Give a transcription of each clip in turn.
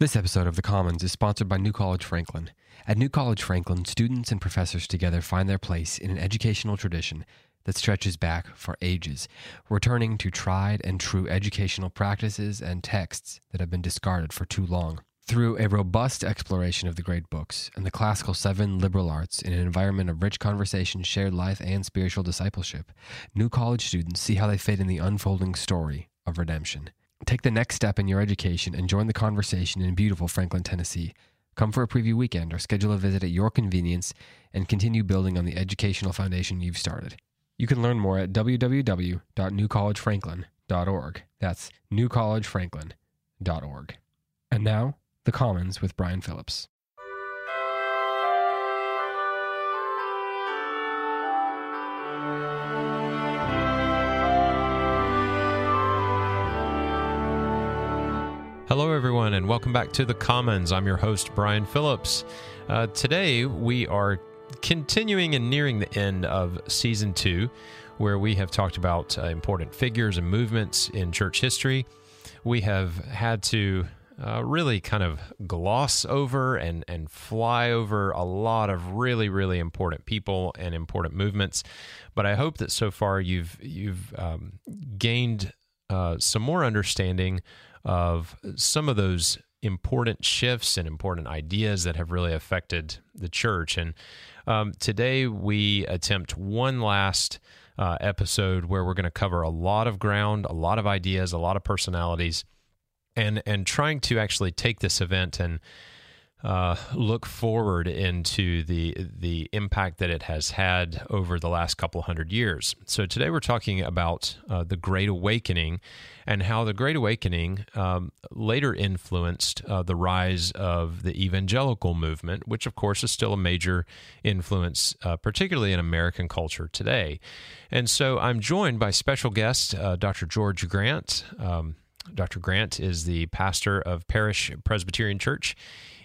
This episode of The Commons is sponsored by New College Franklin. At New College Franklin, students and professors together find their place in an educational tradition that stretches back for ages, returning to tried and true educational practices and texts that have been discarded for too long. Through a robust exploration of the great books and the classical seven liberal arts in an environment of rich conversation, shared life, and spiritual discipleship, New College students see how they fit in the unfolding story of redemption. Take the next step in your education and join the conversation in beautiful Franklin, Tennessee. Come for a preview weekend or schedule a visit at your convenience and continue building on the educational foundation you've started. You can learn more at www.newcollegefranklin.org. That's newcollegefranklin.org. And now, The Commons with Brian Phillips. Hello, everyone, and welcome back to The Commons. I'm your host, Brian Phillips. Uh, today, we are continuing and nearing the end of season two, where we have talked about uh, important figures and movements in church history. We have had to uh, really kind of gloss over and, and fly over a lot of really, really important people and important movements. But I hope that so far you've, you've um, gained uh, some more understanding of some of those important shifts and important ideas that have really affected the church. And um, today we attempt one last uh, episode where we're going to cover a lot of ground, a lot of ideas, a lot of personalities, and and trying to actually take this event and uh, look forward into the the impact that it has had over the last couple hundred years. So today we're talking about uh, the Great Awakening and how the Great Awakening um, later influenced uh, the rise of the evangelical movement, which of course is still a major influence, uh, particularly in American culture today. And so I'm joined by special guest uh, Dr. George Grant. Um, Dr. Grant is the pastor of Parish Presbyterian Church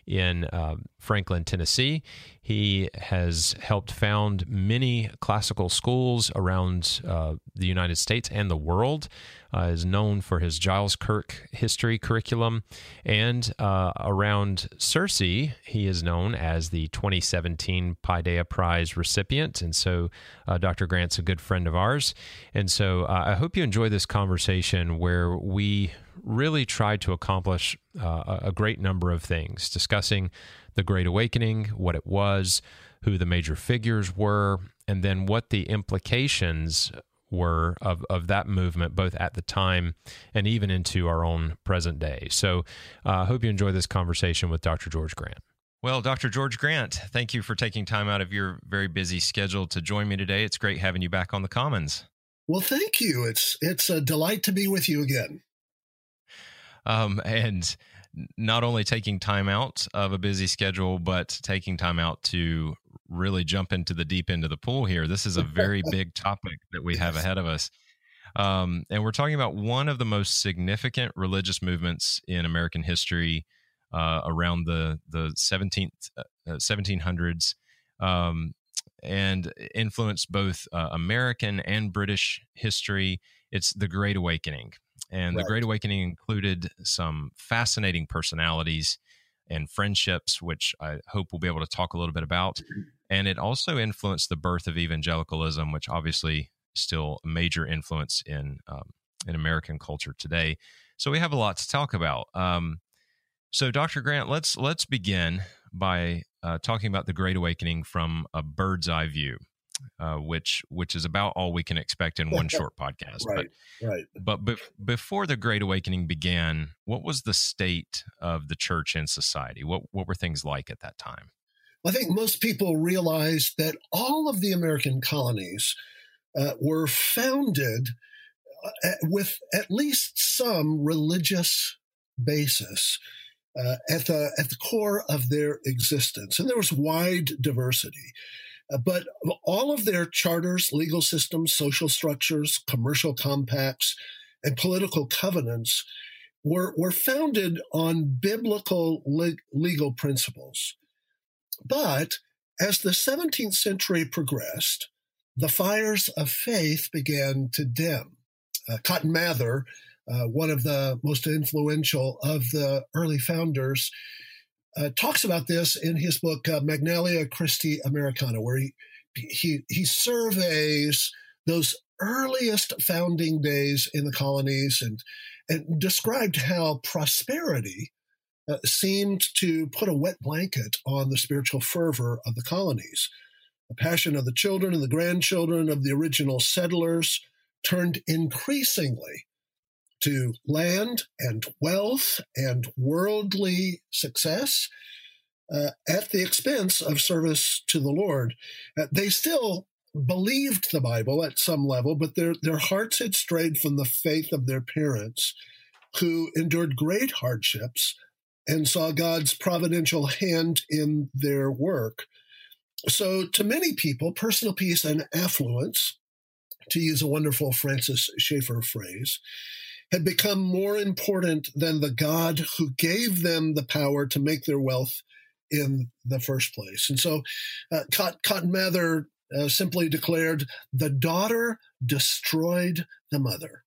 in uh, Franklin, Tennessee. He has helped found many classical schools around uh, the United States and the world. Uh, is known for his Gileskirk history curriculum, and uh, around CiRCE, he is known as the 2017 Paideia Prize recipient. And so, uh, Dr. Grant's a good friend of ours. And so, uh, I hope you enjoy this conversation where we really tried to accomplish uh, a great number of things, discussing the Great Awakening, what it was, who the major figures were, and then what the implications were of, of that movement, both at the time and even into our own present day. So uh, I uh, hope you enjoy this conversation with Dr. George Grant. Well, Dr. George Grant, thank you for taking time out of your very busy schedule to join me today. It's great having you back on the Commons. Well, thank you. It's it's a delight to be with you again um, and not only taking time out of a busy schedule, but taking time out to really jump into the deep end of the pool here. This is a very big topic that we have ahead of us. Um, and we're talking about one of the most significant religious movements in American history uh, around the the 17th uh, 1700s um, and influenced both uh, American and British history. It's the Great Awakening. And right. the Great Awakening included some fascinating personalities and friendships, which I hope we'll be able to talk a little bit about. And it also influenced the birth of evangelicalism, which obviously still a major influence in um, in American culture today. So we have a lot to talk about. Um, so, Dr. Grant, let's let's begin by uh, talking about the Great Awakening from a bird's eye view, uh, which which is about all we can expect in one short podcast. right, but, right. But be- before the Great Awakening began, what was the state of the church and society? What what were things like at that time? I think most people realize that all of the American colonies uh, were founded uh, with at least some religious basis uh, at the at the core of their existence, and there was wide diversity. Uh, but all of their charters, legal systems, social structures, commercial compacts, and political covenants were were founded on biblical le- legal principles. But as the 17th century progressed, the fires of faith began to dim. Uh, Cotton Mather uh, one of the most influential of the early founders, uh, talks about this in his book uh, Magnalia Christi Americana, where he, he he surveys those earliest founding days in the colonies and and described how prosperity uh, seemed to put a wet blanket on the spiritual fervor of the colonies. The passion of the children and the grandchildren of the original settlers turned increasingly to land and wealth and worldly success uh, at the expense of service to the Lord. Uh, they still believed the Bible at some level, but their, their hearts had strayed from the faith of their parents, who endured great hardships and saw God's providential hand in their work. So, to many people, personal peace and affluence, to use a wonderful Francis Schaeffer phrase, had become more important than the God who gave them the power to make their wealth in the first place. And so uh, Cotton Mather uh, simply declared, The daughter destroyed the mother.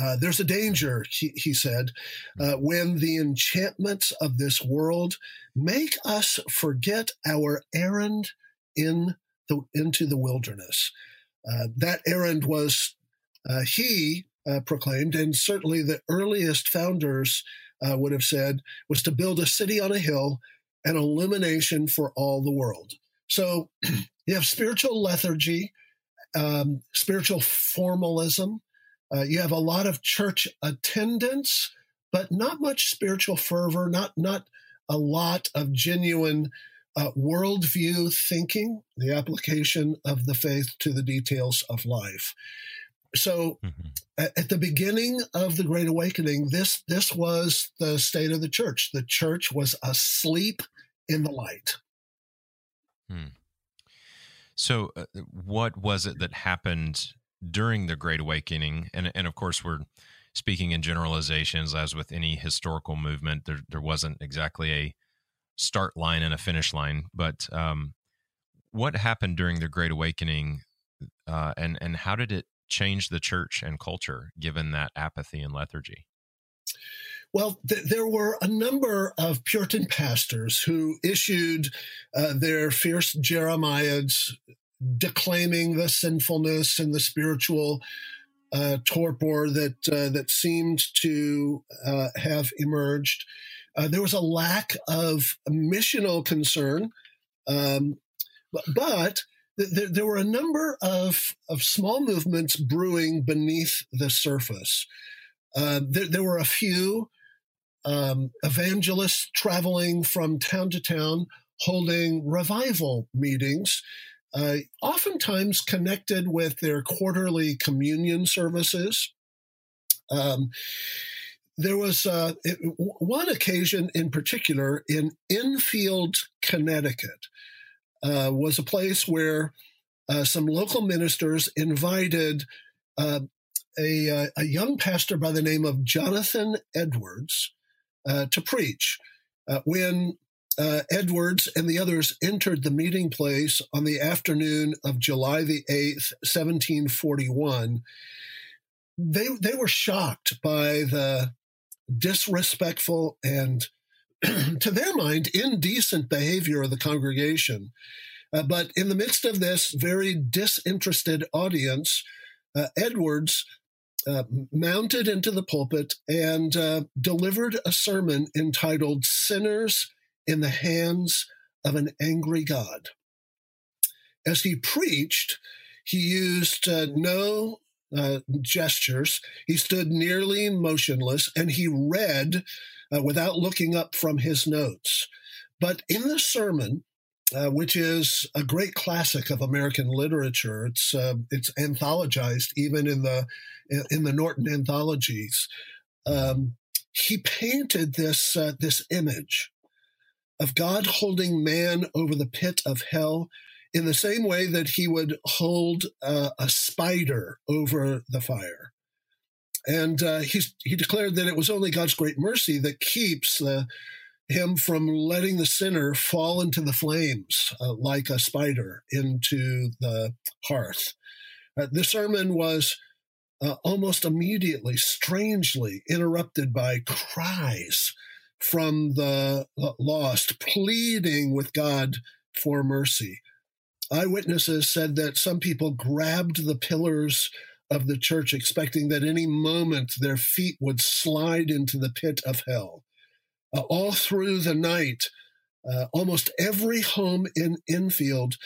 Uh, there's a danger, he, he said, uh, when the enchantments of this world make us forget our errand in the, into the wilderness. Uh, that errand was uh, he uh, proclaimed, and certainly the earliest founders uh, would have said, was to build a city on a hill, an illumination for all the world. So you have spiritual lethargy, um, spiritual formalism. Uh, you have a lot of church attendance, but not much spiritual fervor, not not a lot of genuine uh, worldview thinking, the application of the faith to the details of life. So mm-hmm. at, the beginning of the Great Awakening, this this was the state of the church. The church was asleep in the light. Hmm. So, uh, what was it that happened during the Great Awakening? And and of course, we're speaking in generalizations, as with any historical movement. There there wasn't exactly a start line and a finish line, but um, what happened during the Great Awakening, uh, and and how did it change the church and culture given that apathy and lethargy? Well, th- there were a number of Puritan pastors who issued uh, their fierce Jeremiads declaiming the sinfulness and the spiritual uh, torpor that uh, that seemed to uh, have emerged. Uh, there was a lack of missional concern, um, but, but there, there were a number of, of small movements brewing beneath the surface. Uh, there, there, were a few um, evangelists traveling from town to town holding revival meetings, uh, oftentimes connected with their quarterly communion services. Um, there was uh, one occasion in particular in Enfield, Connecticut, uh, was a place where uh, some local ministers invited uh, a, uh, a, young pastor by the name of Jonathan Edwards uh, to preach. when Edwards and the others entered the meeting place on the afternoon of July the 8th, 1741, they they were shocked by the disrespectful and to their mind indecent behavior of the congregation uh, but in the midst of this very disinterested audience uh, edwards uh, mounted into the pulpit and uh, delivered a sermon entitled sinners in the hands of an angry god as he preached he used uh, no uh, gestures. He stood nearly motionless and he read uh, without looking up from his notes. But in the sermon, uh, which is a great classic of American literature, it's uh, it's anthologized even in the in the Norton anthologies. Um, he painted this uh, this image of God holding man over the pit of hell in the same way that he would hold uh, a spider over the fire. And uh, he declared that it was only God's great mercy that keeps uh, him from letting the sinner fall into the flames uh, like a spider into the hearth. Uh, the sermon was uh, almost immediately, strangely interrupted by cries from the lost, pleading with God for mercy. Eyewitnesses said that some people grabbed the pillars of the church, expecting that any moment their feet would slide into the pit of hell. Uh, all through the night, uh, almost every home in Enfield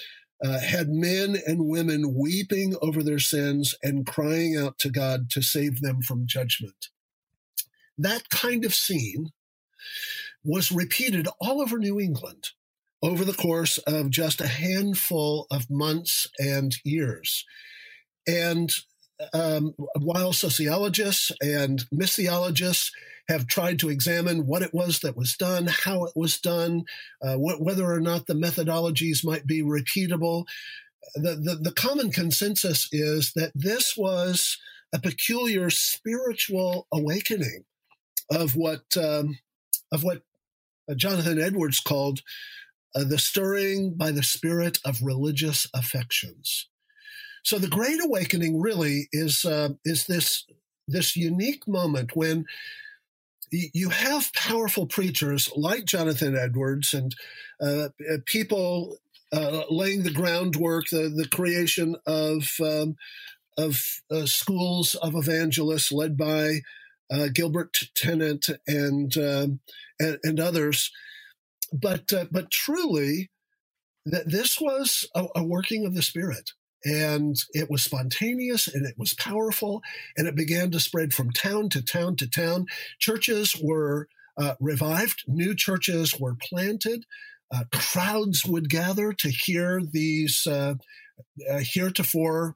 uh, had men and women weeping over their sins and crying out to God to save them from judgment. That kind of scene was repeated all over New England over the course of just a handful of months and years. And um, while sociologists and missiologists have tried to examine what it was that was done, how it was done, uh, wh- whether or not the methodologies might be repeatable, the, the, the common consensus is that this was a peculiar spiritual awakening of what um, of what Jonathan Edwards called uh, the stirring by the spirit of religious affections. So the Great Awakening really is uh, is this this unique moment when you have powerful preachers like Jonathan Edwards and uh, uh, people uh, laying the groundwork, the, the creation of um, of uh, schools of evangelists led by uh, Gilbert Tennent and, um, and, and others. But uh, but truly, that this was a, a working of the Spirit and it was spontaneous and it was powerful and it began to spread from town to town to town churches were uh, revived new churches were planted uh, crowds would gather to hear these uh, uh heretofore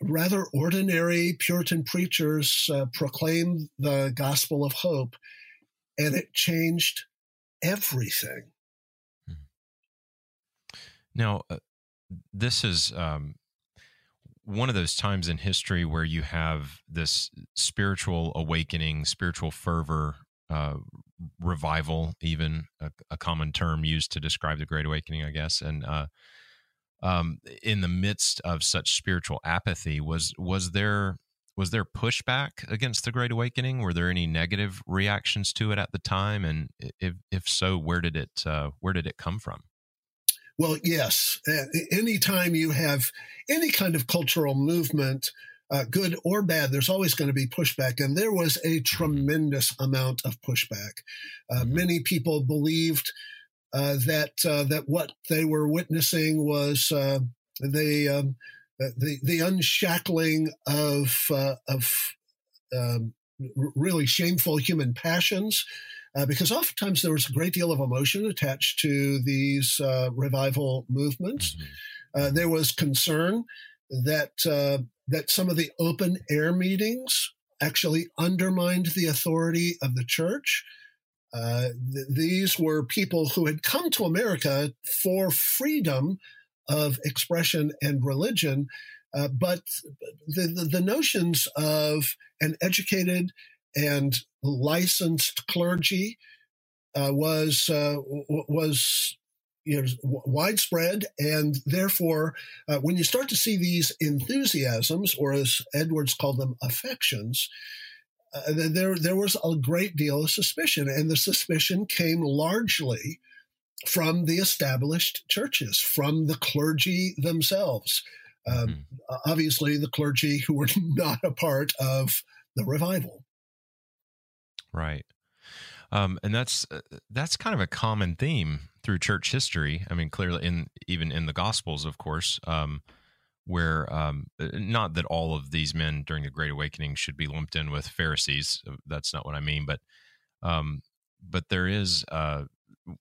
rather ordinary puritan preachers uh, proclaim the gospel of hope and it changed everything. Hmm. Now, uh, this is um, one of those times in history where you have this spiritual awakening, spiritual fervor, uh, revival, even a, a, common term used to describe the Great Awakening, I guess. And uh, um, in the midst of such spiritual apathy, was was there was there pushback against the Great Awakening? Were there any negative reactions to it at the time? And if if so, where did it uh, where did it come from? Well, yes. Anytime you have any kind of cultural movement, uh, good or bad, there's always going to be pushback. And there was a tremendous amount of pushback. Uh, mm-hmm. many people believed uh, that uh, that what they were witnessing was uh, they um, the the unshackling of uh, of um, really shameful human passions. Uh, because oftentimes there was a great deal of emotion attached to these uh, revival movements. Mm-hmm. Uh, there was concern that uh, that some of the open air meetings actually undermined the authority of the church. Uh, th- these were people who had come to America for freedom of expression and religion. Uh, but the, the, the, notions of an educated and licensed clergy uh, was uh, was you know, widespread, and therefore, uh, when you start to see these enthusiasms, or as Edwards called them, affections, uh, there there was a great deal of suspicion, and the suspicion came largely from the established churches, from the clergy themselves. Um, mm-hmm. Obviously, the clergy who were not a part of the revival. Right. Um, and that's uh, that's kind of a common theme through church history. I mean, clearly in even in the Gospels, of course, um, where um, uh, not that all of these men during the Great Awakening should be lumped in with Pharisees. Uh, that's not what I mean, but um, but there is uh,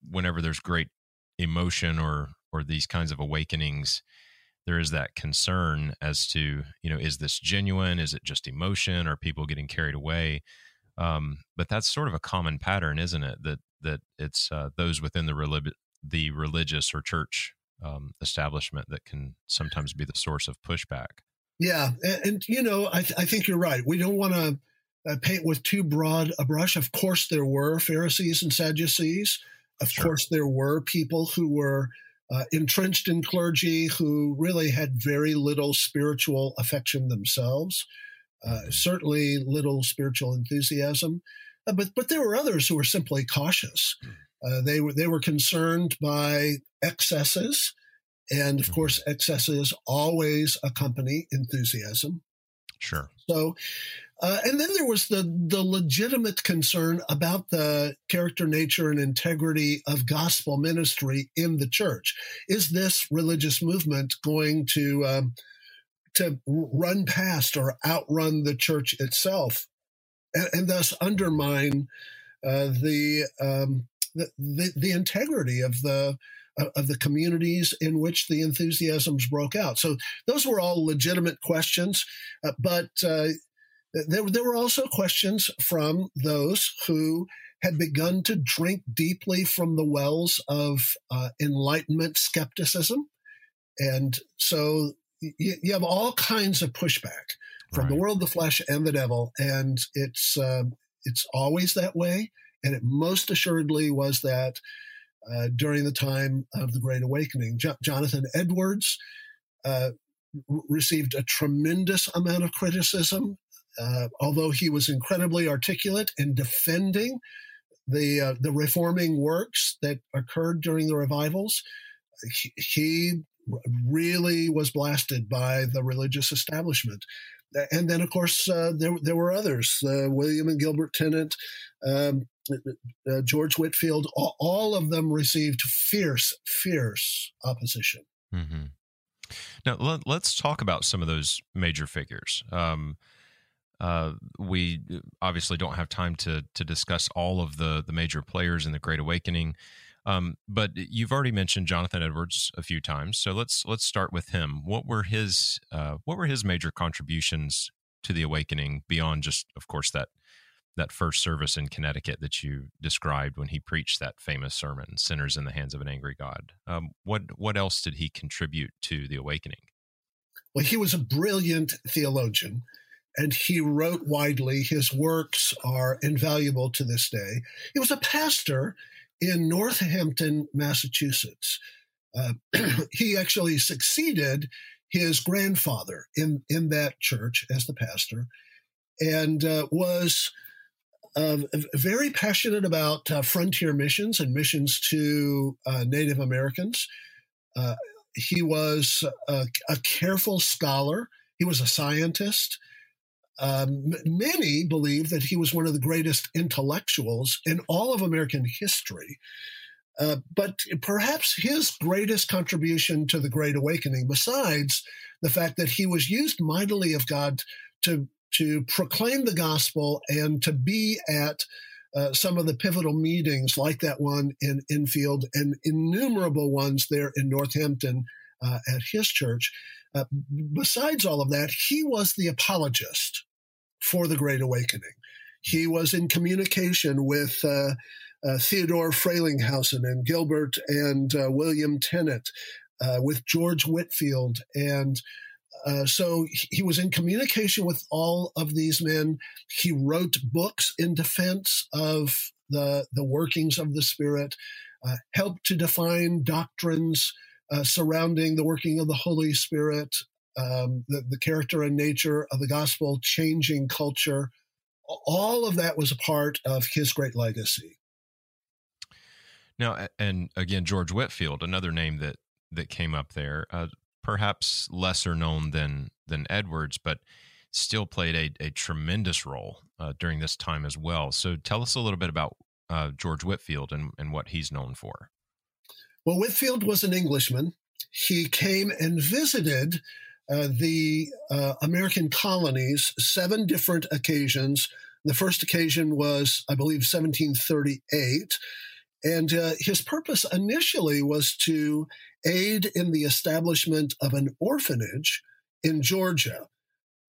whenever there's great emotion or or these kinds of awakenings there is that concern as to you know is this genuine is it just emotion are people getting carried away um, but that's sort of a common pattern, isn't it? That that it's uh, those within the relig- the religious or church um, establishment that can sometimes be the source of pushback. Yeah, and, and you know, I, th- I think you're right. We don't want to uh, paint with too broad a brush. Of course, there were Pharisees and Sadducees. Of sure. course, there were people who were uh, entrenched in clergy who really had very little spiritual affection themselves uh, certainly little spiritual enthusiasm. Uh, but but there were others who were simply cautious. Hmm. Uh, they were they were concerned by excesses, and of course, mm-hmm. excesses always accompany enthusiasm. Sure. So, uh, and then there was the the legitimate concern about the character, nature, and integrity of gospel ministry in the church. Is this religious movement going to um, to run past or outrun the church itself, and, and thus undermine uh, the, um, the, the, the integrity of the of the communities in which the enthusiasms broke out. So those were all legitimate questions, uh, but uh, there, there were also questions from those who had begun to drink deeply from the wells of uh, Enlightenment skepticism. And so you, you have all kinds of pushback from right. the world, the flesh, and the devil, and it's uh, it's always that way, and it most assuredly was that uh, during the time of the Great Awakening. Jo- Jonathan Edwards uh, received a tremendous amount of criticism, uh, although he was incredibly articulate in defending the uh, the reforming works that occurred during the revivals. He, he really was blasted by the religious establishment. And then, of course, uh, there, there were others uh, William and Gilbert Tennent, um, uh, George Whitefield, all, all, of them received fierce, fierce opposition. Mm-hmm. Now, let, us talk about some of those major figures. Um, uh, we obviously don't have time to to discuss all of the the major players in the Great Awakening. Um, but you've already mentioned Jonathan Edwards a few times, so let's let's start with him. What were his uh, what were his major contributions to the awakening beyond just, of course, that that first service in Connecticut that you described when he preached that famous sermon, "Sinners in the Hands of an Angry God"? Um, what what else did he contribute to the awakening? Well, he was a brilliant theologian and he wrote widely. His works are invaluable to this day. He was a pastor in Northampton, Massachusetts. Uh, he actually succeeded his grandfather in, in that church as the pastor and uh, was uh, very passionate about uh, frontier missions and missions to uh, Native Americans. Uh, he was a, a careful scholar, he was a scientist. Um, many believe that he was one of the greatest intellectuals in all of American history. Uh, but perhaps his greatest contribution to the Great Awakening, besides the fact that he was used mightily of God to to proclaim the gospel and to be at uh, some of the pivotal meetings, like that one in Enfield and innumerable ones there in Northampton uh, at his church. Uh, besides all of that, he was the apologist for the Great Awakening. He was in communication with uh, uh, Theodore Frelinghuysen and Gilbert and uh, William Tennent, uh, with George Whitefield. And so he was in communication with all of these men. He wrote books in defense of the, the workings of the Spirit. helped to define doctrines uh, surrounding the working of the Holy Spirit, um, the, the character and nature of the gospel, changing culture. All of that was a part of his great legacy. Now, and again, George Whitefield, another name that that came up there, uh, perhaps lesser known than than Edwards, but still played a, a tremendous role uh, during this time as well. So, tell us a little bit about uh, George Whitefield and, and what he's known for. Well, Whitefield was an Englishman. He came and visited uh, the uh, American colonies seven different occasions. The first occasion was, I believe, 1738. And uh, his purpose initially was to aid in the establishment of an orphanage in Georgia.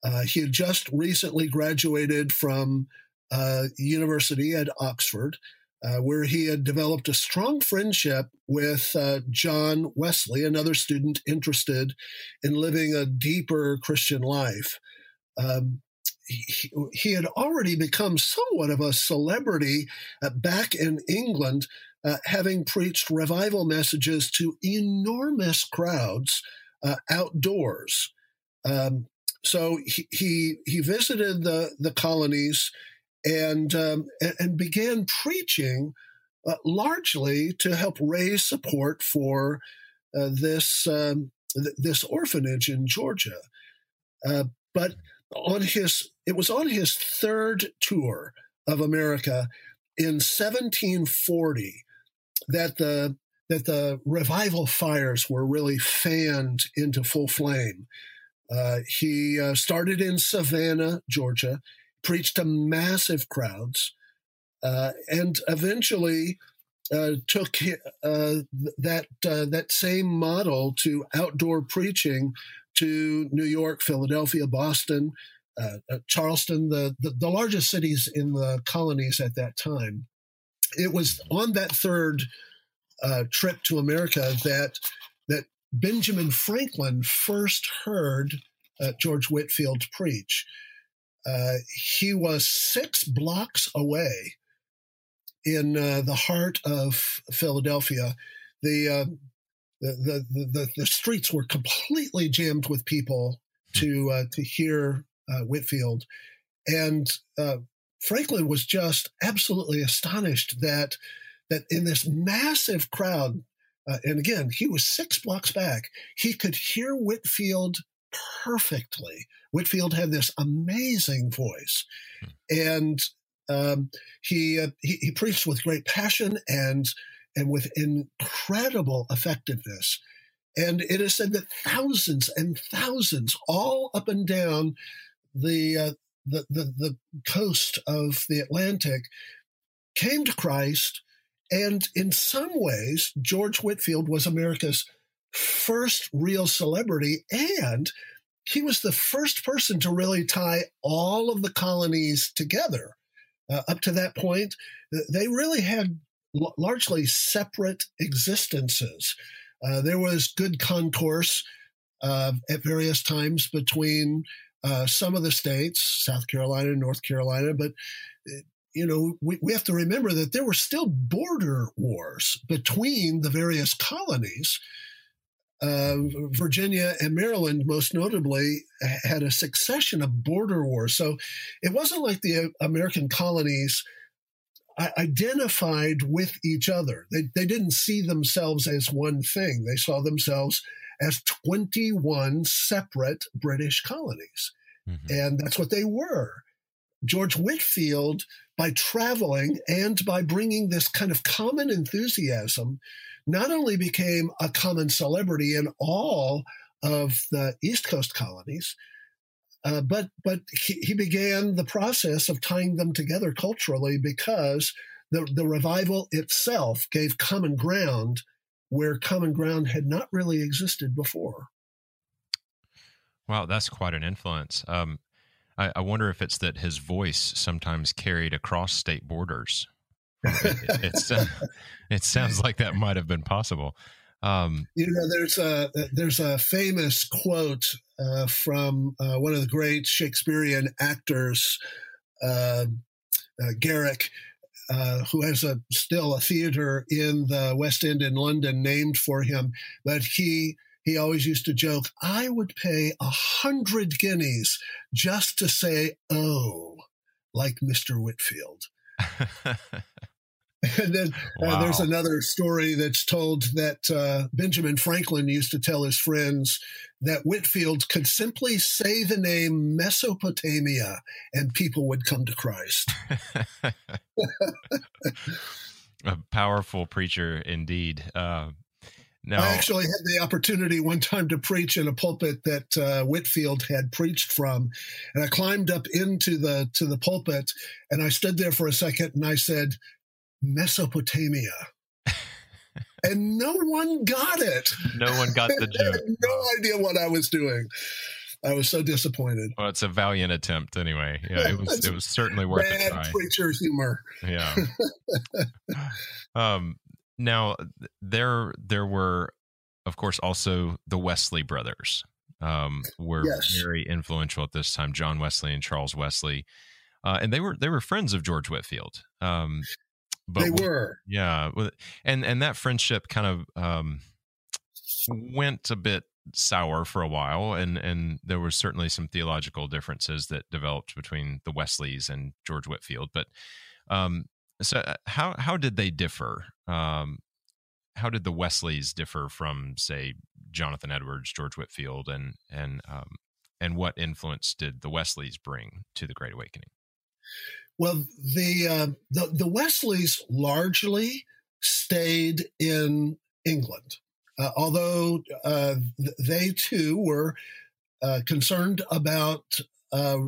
Uh, he had just recently graduated from uh, university at Oxford, uh, where he had developed a strong friendship with uh, John Wesley, another student interested in living a deeper Christian life. Um, he, he, had already become somewhat of a celebrity uh, back in England, uh, having preached revival messages to enormous crowds uh, outdoors. Um, so he, he, he visited the the colonies and um, and began preaching uh, largely to help raise support for uh, this um, th- this orphanage in Georgia. Uh, but on his it was on his third tour of America in 1740 that the that the revival fires were really fanned into full flame. Uh, he uh, started in Savannah, Georgia preached to massive crowds, uh, and eventually uh, took uh, that uh, that same model to outdoor preaching to New York, Philadelphia, Boston, uh, uh, Charleston, the, the, the largest cities in the colonies at that time. It was on that third trip to America that that Benjamin Franklin first heard George Whitefield preach. Uh, he was six blocks away in uh, the heart of Philadelphia. The, uh, the, the, the, the, streets were completely jammed with people to, uh, to hear uh, Whitefield. And Franklin was just absolutely astonished that, that in this massive crowd, and again, he was six blocks back, he could hear Whitefield perfectly. Whitefield had this amazing voice, and um, he, uh, he, he preached with great passion and and with incredible effectiveness. And it is said that thousands and thousands, all up and down the uh, the, the the coast of the Atlantic, came to Christ. And in some ways, George Whitefield was America's first real celebrity. And he was the first person to really tie all of the colonies together. Uh, up to that point, they really had l- largely separate existences. Uh, there was good concourse uh, at various times between uh, some of the states, South Carolina, North Carolina, but uh, you know, we, we have to remember that there were still border wars between the various colonies uh, Virginia and Maryland, most notably, had a succession of border wars. So it wasn't like the American colonies identified with each other. They, they didn't see themselves as one thing, they saw themselves as 21 separate British colonies. Mm-hmm. And that's what they were. George Whitefield, by traveling and by bringing this kind of common enthusiasm not only became a common celebrity in all of the East Coast colonies, uh, but but he, he, began the process of tying them together culturally because the, the revival itself gave common ground where common ground had not really existed before. Wow, that's quite an influence. Um, I, I wonder if it's that his voice sometimes carried across state borders it, it's uh, it sounds like that might have been possible. Um, you know, there's a there's a famous quote uh, from uh, one of the great Shakespearean actors, uh, uh, Garrick, uh, who has a still a theater in the West End in London named for him. But he he always used to joke, I would pay a hundred guineas just to say "oh," like Mister Whitefield. And then wow. uh, there's another story that's told that uh, Benjamin Franklin used to tell his friends that Whitefield could simply say the name Mesopotamia and people would come to Christ. A powerful preacher indeed. Uh, now, I actually had the opportunity one time to preach in a pulpit that uh, Whitefield had preached from, and I climbed up into the to the pulpit, and I stood there for a second, and I said, Mesopotamia. and no one got it. No one got the joke. no idea what I was doing. I was so disappointed. Well, it's a valiant attempt anyway. Yeah, it was. it was certainly worth Bad a try. preacher humor. Yeah. um. Now there there were, of course, also the Wesley brothers. Um, were yes. very influential at this time. John Wesley and Charles Wesley, uh, and they were they were friends of George Whitefield. Um, but they were, yeah, and and that friendship kind of um, went a bit sour for a while, and and there was certainly some theological differences that developed between the Wesleys and George Whitefield But um, so uh, how how did they differ? Um, how did the Wesleys differ from, say, Jonathan Edwards, George Whitefield and and um, and what influence did the Wesleys bring to the Great Awakening? Well, the, uh, the, the Wesleys largely stayed in England, uh, although uh, they too were uh, concerned about uh,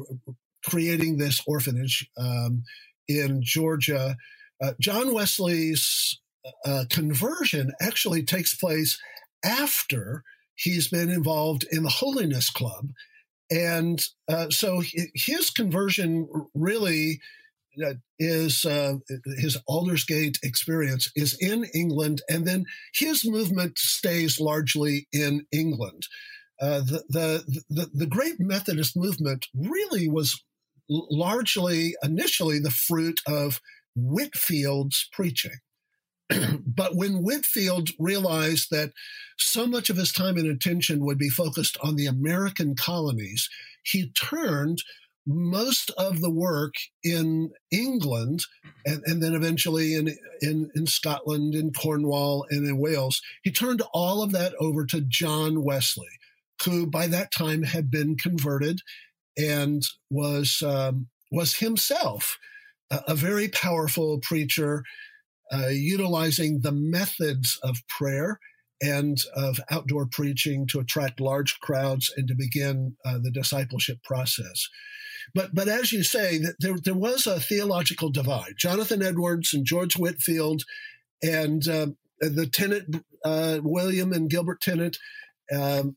creating this orphanage um, in Georgia. Uh, John Wesley's conversion actually takes place after he's been involved in the Holiness Club. And so his conversion really is uh, his Aldersgate experience is in England, and then his movement stays largely in England. Uh, the, the, the the great Methodist movement really was largely initially the fruit of Whitefield's preaching. but when Whitefield realized that so much of his time and attention would be focused on the American colonies, he turned most of the work in England and, and then eventually in, in, in Scotland, in Cornwall, and in Wales, he turned all of that over to John Wesley, who by that time had been converted and was, um, was himself a, a, very powerful preacher, uh, utilizing the methods of prayer and of outdoor preaching to attract large crowds and to begin uh, the discipleship process. But but as you say, there there was a theological divide. Jonathan Edwards and George Whitefield, and uh, the Tennent uh, William and Gilbert Tennent, um,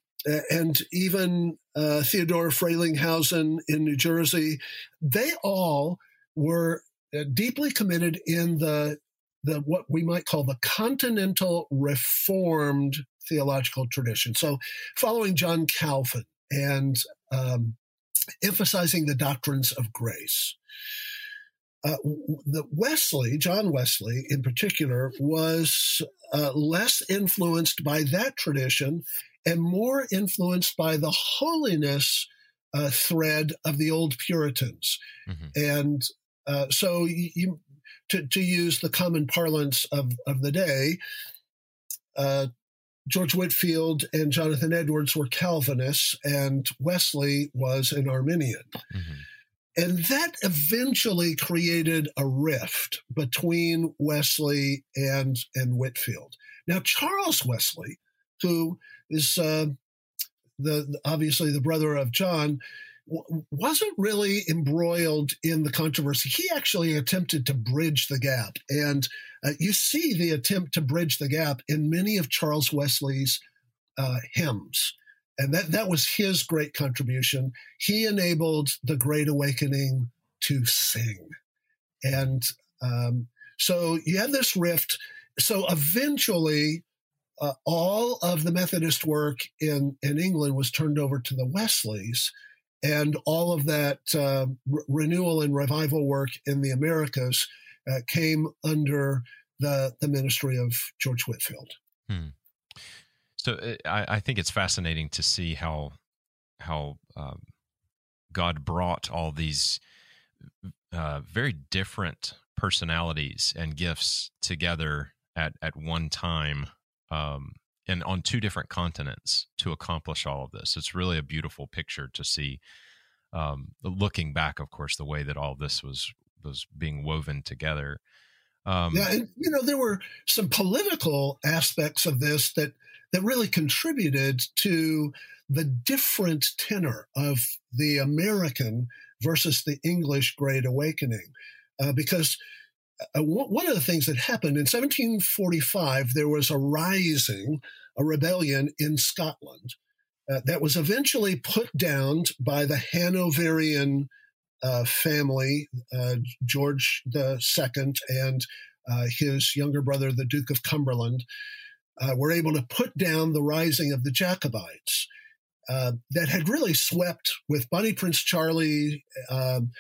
and even uh, Theodore Frelinghuysen in New Jersey, they all were uh, deeply committed in the the what we might call the continental reformed theological tradition. So, following John Calvin and um, emphasizing the doctrines of grace. Uh, the Wesley, John Wesley in particular, was uh, less influenced by that tradition and more influenced by the holiness uh, thread of the old Puritans. Mm-hmm. And uh, so, you, to, to, use the common parlance of, of the day, uh, George Whitefield and Jonathan Edwards were Calvinists, and Wesley was an Arminian. Mm-hmm. And that eventually created a rift between Wesley and, and Whitefield. Now, Charles Wesley, who is uh, the obviously the brother of John, wasn't really embroiled in the controversy. He actually attempted to bridge the gap. And uh, you see the attempt to bridge the gap in many of Charles Wesley's uh, hymns. And that, that was his great contribution. He enabled the Great Awakening to sing. And um, so you have this rift. So eventually, uh, all of the Methodist work in, in England was turned over to the Wesleys and all of that uh, re- renewal and revival work in the Americas uh, came under the, the ministry of George Whitefield. Hmm. So uh, I, I, think it's fascinating to see how how um, God brought all these uh, very different personalities and gifts together at at one time um, and on two different continents to accomplish all of this. It's really a beautiful picture to see. Um, looking back, of course, the way that all this was was being woven together. Um, yeah, and you know there were some political aspects of this that that really contributed to the different tenor of the American versus the English Great Awakening, uh, because uh, one of the things that happened in 1745 there was a rising, a rebellion in Scotland. Uh, that was eventually put down by the Hanoverian uh, family, uh, George II and uh, his younger brother, the Duke of Cumberland, uh, were able to put down the rising of the Jacobites uh, that had really swept with Bonnie Prince Charlie um,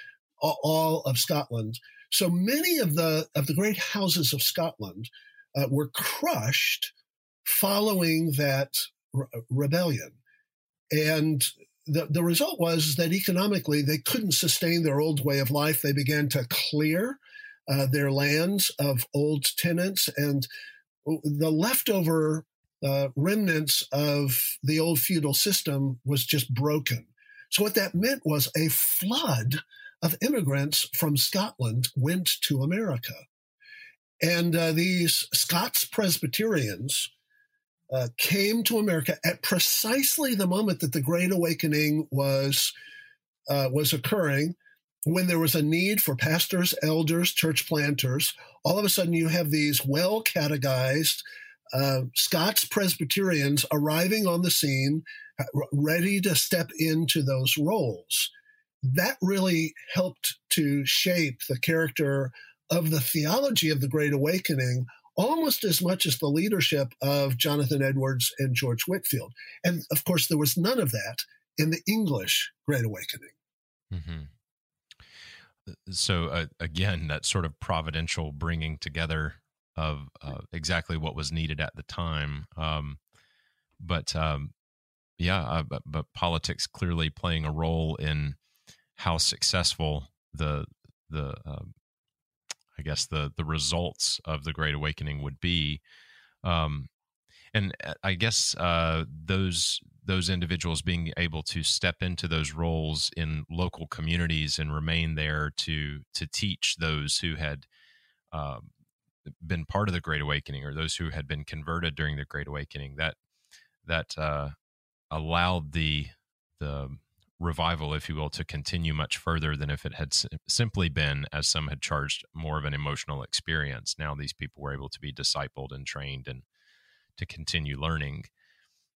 all of Scotland. So many of the of the great houses of Scotland were crushed following that re- rebellion, and the, the result was that economically they couldn't sustain their old way of life. They began to clear uh, their lands of old tenants, and the leftover uh, remnants of the old feudal system was just broken. So what that meant was a flood of immigrants from Scotland went to America. And uh, these Scots Presbyterians uh, came to America at precisely the moment that the Great Awakening was uh, was occurring, when there was a need for pastors, elders, church planters. All of a sudden, you have these well catechized uh, Scots Presbyterians arriving on the scene, uh, ready to step into those roles. That really helped to shape the character of the theology of the Great Awakening almost as much as the leadership of Jonathan Edwards and George Whitefield. And of course, there was none of that in the English Great Awakening. Mm-hmm. So, uh, again, that sort of providential bringing together of uh, exactly what was needed at the time. Um, but um, yeah, uh, but, but, politics clearly playing a role in how successful the the um, I guess the the results of the Great Awakening would be. Um, and uh, I guess uh, those those individuals being able to step into those roles in local communities and remain there to to teach those who had um, been part of the Great Awakening or those who had been converted during the Great Awakening that that uh, allowed the the revival, if you will, to continue much further than if it had simply been, as some had charged, more of an emotional experience. Now these people were able to be discipled and trained and to continue learning.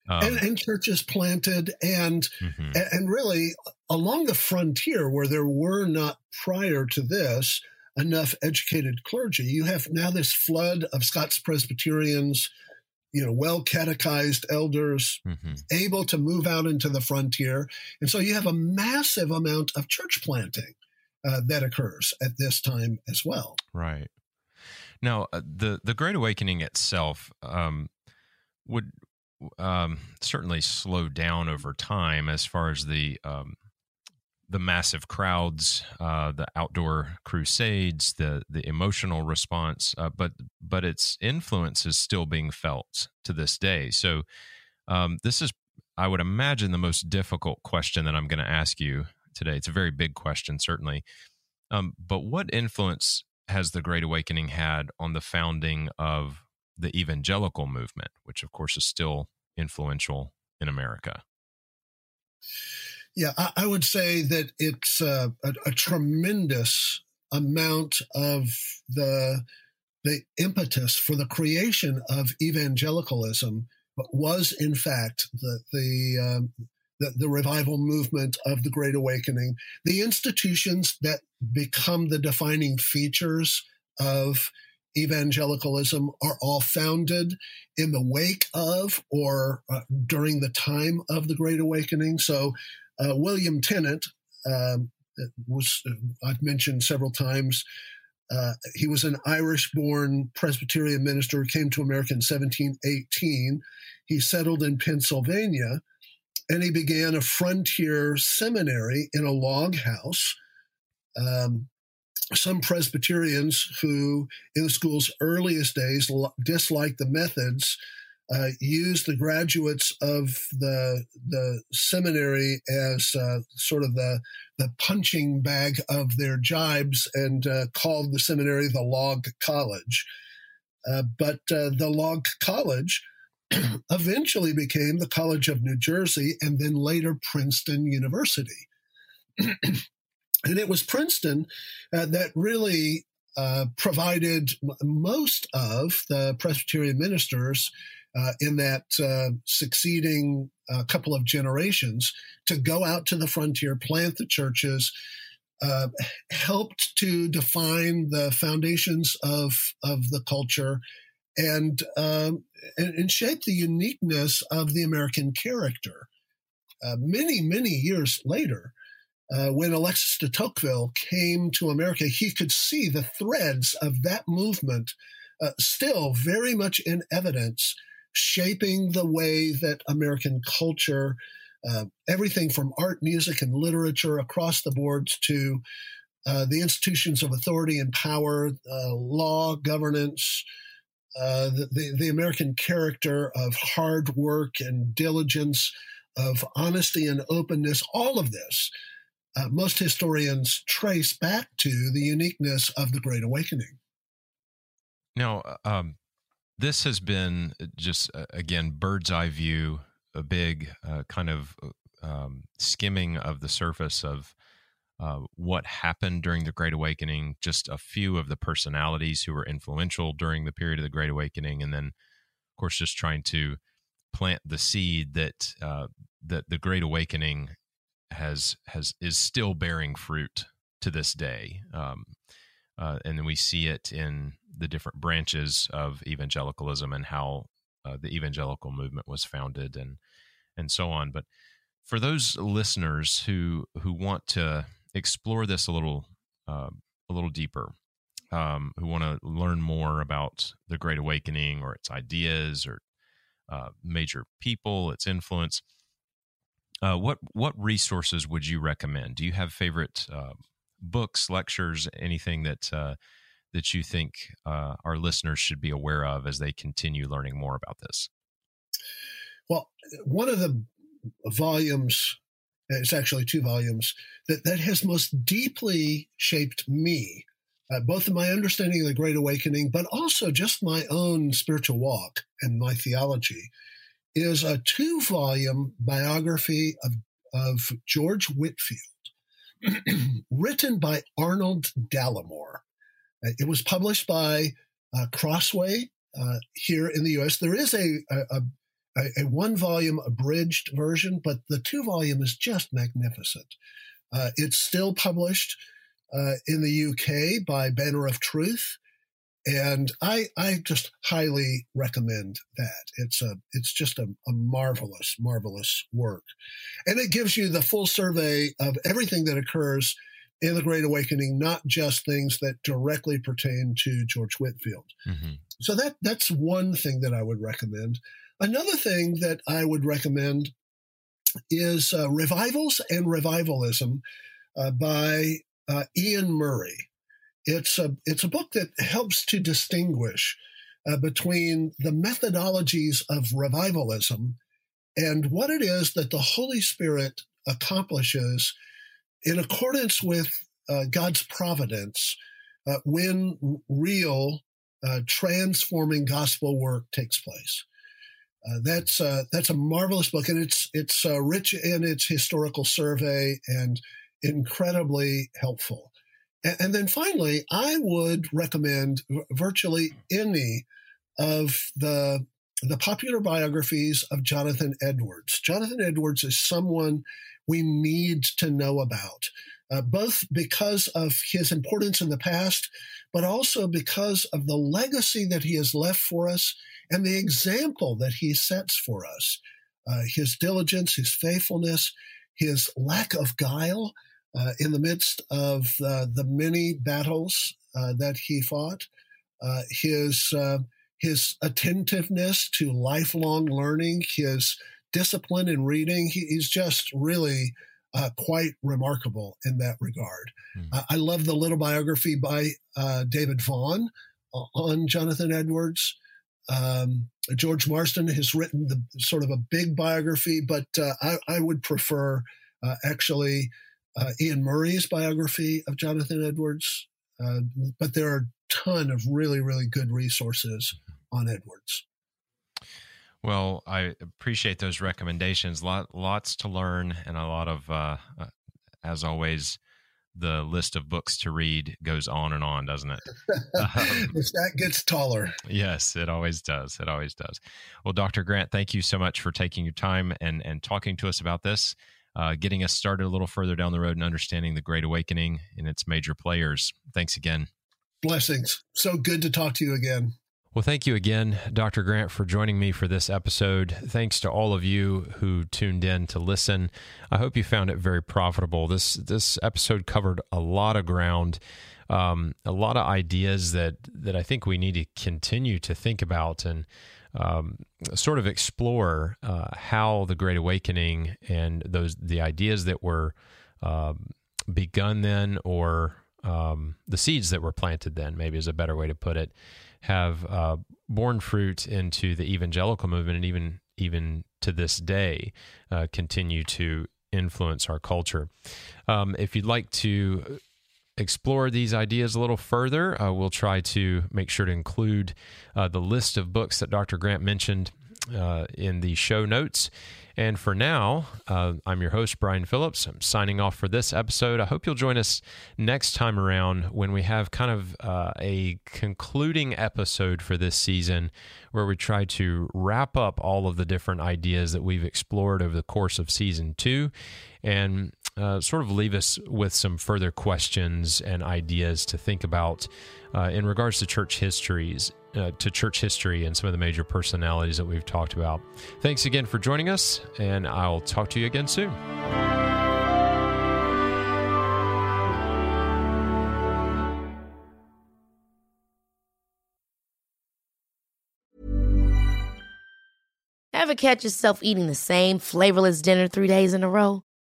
Um, and, and, churches planted and mm-hmm. and really along the frontier where there were not prior to this enough educated clergy you have now this flood of scots presbyterians you know, well catechized elders mm-hmm. able to move out into the frontier. And so you have a massive amount of church planting uh, that occurs at this time as well. Right. Now, uh, the the Great Awakening itself um, would um, certainly slow down over time as far as the um, the massive crowds, uh, the outdoor crusades, the the emotional response, uh, but but its influence is still being felt to this day. So um, this is, I would imagine, the most difficult question that I'm going to ask you today. It's a very big question, certainly. Um, but what influence has the Great Awakening had on the founding of the evangelical movement, which of course is still influential in America? Yeah, I, I would say that it's a, a, a tremendous amount of the the impetus for the creation of evangelicalism was, in fact, the the, um, the, the revival movement of the Great Awakening. The institutions that become the defining features of evangelicalism are all founded in the wake of or uh, during the time of the Great Awakening. So uh, William Tennent um, was uh, I've mentioned several times Uh, he was an Irish born Presbyterian minister who came to America in 1718. He settled in Pennsylvania and he began a frontier seminary in a log house. Um, some Presbyterians who, in the school's earliest days, disliked the methods, uh, used the graduates of the the seminary as uh, sort of the the punching bag of their jibes, and uh, called the seminary the Log College. Uh, but uh, the Log College eventually became the College of New Jersey, and then later Princeton University. And it was Princeton uh, that really provided most of the Presbyterian ministers uh, in that uh, succeeding uh, couple of generations to go out to the frontier, plant the churches, uh, helped to define the foundations of of the culture, and, um, and, and shape the uniqueness of the American character. many many years later, uh, when Alexis de Tocqueville came to America, he could see the threads of that movement uh, still very much in evidence, shaping the way that American culture, uh, everything from art, music, and literature across the boards to uh, the institutions of authority and power, uh, law, governance, uh, the, the, the American character of hard work and diligence, of honesty and openness, all of this uh, most historians trace back to the uniqueness of the Great Awakening. Now, uh, um, this has been just, uh, again, bird's eye view, a big uh, kind of uh, um, skimming of the surface of uh, what happened during the Great Awakening, just a few of the personalities who were influential during the period of the Great Awakening, and then, of course, just trying to plant the seed that that the Great Awakening has has is still bearing fruit to this day, um, uh, and then we see it in the different branches of evangelicalism and how uh, the evangelical movement was founded and and so on. But for those listeners who who want to explore this a little uh, a little deeper, um, who want to learn more about the Great Awakening or its ideas or uh, major people, its influence, uh, what what resources would you recommend? Do you have favorite uh, books, lectures, anything that uh, that you think uh, our listeners should be aware of as they continue learning more about this? Well, one of the volumes, it's actually two volumes, that, that has most deeply shaped me, uh, both in my understanding of the Great Awakening, but also just my own spiritual walk and my theology, is a two volume biography of, of George Whitefield, written by Arnold Dallimore. Uh, it was published by uh, Crossway uh, here in the US. There is a, a, a, a one volume abridged version, but the two volume is just magnificent. Uh, it's still published uh, in the UK by Banner of Truth. And I, I just highly recommend that. It's a, it's just a, a marvelous, marvelous work. And it gives you the full survey of everything that occurs in the Great Awakening, not just things that directly pertain to George Whitefield. Mm-hmm. So that, that's one thing that I would recommend. Another thing that I would recommend is uh, Revivals and Revivalism uh, by uh, Iain Murray. It's a it's a book that helps to distinguish uh, between the methodologies of revivalism and what it is that the Holy Spirit accomplishes in accordance with uh, God's providence uh, when real uh, transforming gospel work takes place. Uh, that's uh, that's a marvelous book, and it's it's rich in its historical survey and incredibly helpful. And, and then finally, I would recommend virtually any of the the popular biographies of Jonathan Edwards. Jonathan Edwards is someone we need to know about, uh, both because of his importance in the past, but also because of the legacy that he has left for us and the example that he sets for us. Uh, his diligence, his faithfulness, his lack of guile, uh, in the midst of uh, the many battles uh, that he fought, uh, his uh, his attentiveness to lifelong learning, his discipline in reading. He, he's just really uh, quite remarkable in that regard. Mm. I love the little biography by David Vaughan on Jonathan Edwards. Um, George Marsden has written the sort of a big biography, but uh, I, I, would prefer uh, actually uh, Iain Murray's biography of Jonathan Edwards. Uh, but there are a ton of really, really good resources on Edwards. Well, I appreciate those recommendations. Lot, lots to learn, and a lot of, uh, uh, as always, the list of books to read goes on and on, doesn't it? Um, that gets taller. Yes, it always does. It always does. Well, Dr. Grant, thank you so much for taking your time and and talking to us about this, uh, getting us started a little further down the road and understanding the Great Awakening and its major players. Thanks again. Blessings. So good to talk to you again. Well, thank you again, Dr. Grant, for joining me for this episode. Thanks to all of you who tuned in to listen. I hope you found it very profitable. This this episode covered a lot of ground, um, a lot of ideas that that I think we need to continue to think about and um, sort of explore uh, how the Great Awakening and those the ideas that were um, begun then, or um, the seeds that were planted then, maybe is a better way to put it have uh, borne fruit into the evangelical movement, and even even to this day, uh, continue to influence our culture. Um, if you'd like to explore these ideas a little further, uh, we'll try to make sure to include uh, the list of books that Dr. Grant mentioned uh, in the show notes. And for now, uh, I'm your host, Brian Phillips. I'm signing off for this episode. I hope you'll join us next time around when we have kind of uh, a concluding episode for this season where we try to wrap up all of the different ideas that we've explored over the course of season two and uh, sort of leave us with some further questions and ideas to think about uh, in regards to church histories uh, to church history and some of the major personalities that we've talked about. Thanks again for joining us, and I'll talk to you again soon. Ever catch yourself eating the same flavorless dinner three days in a row?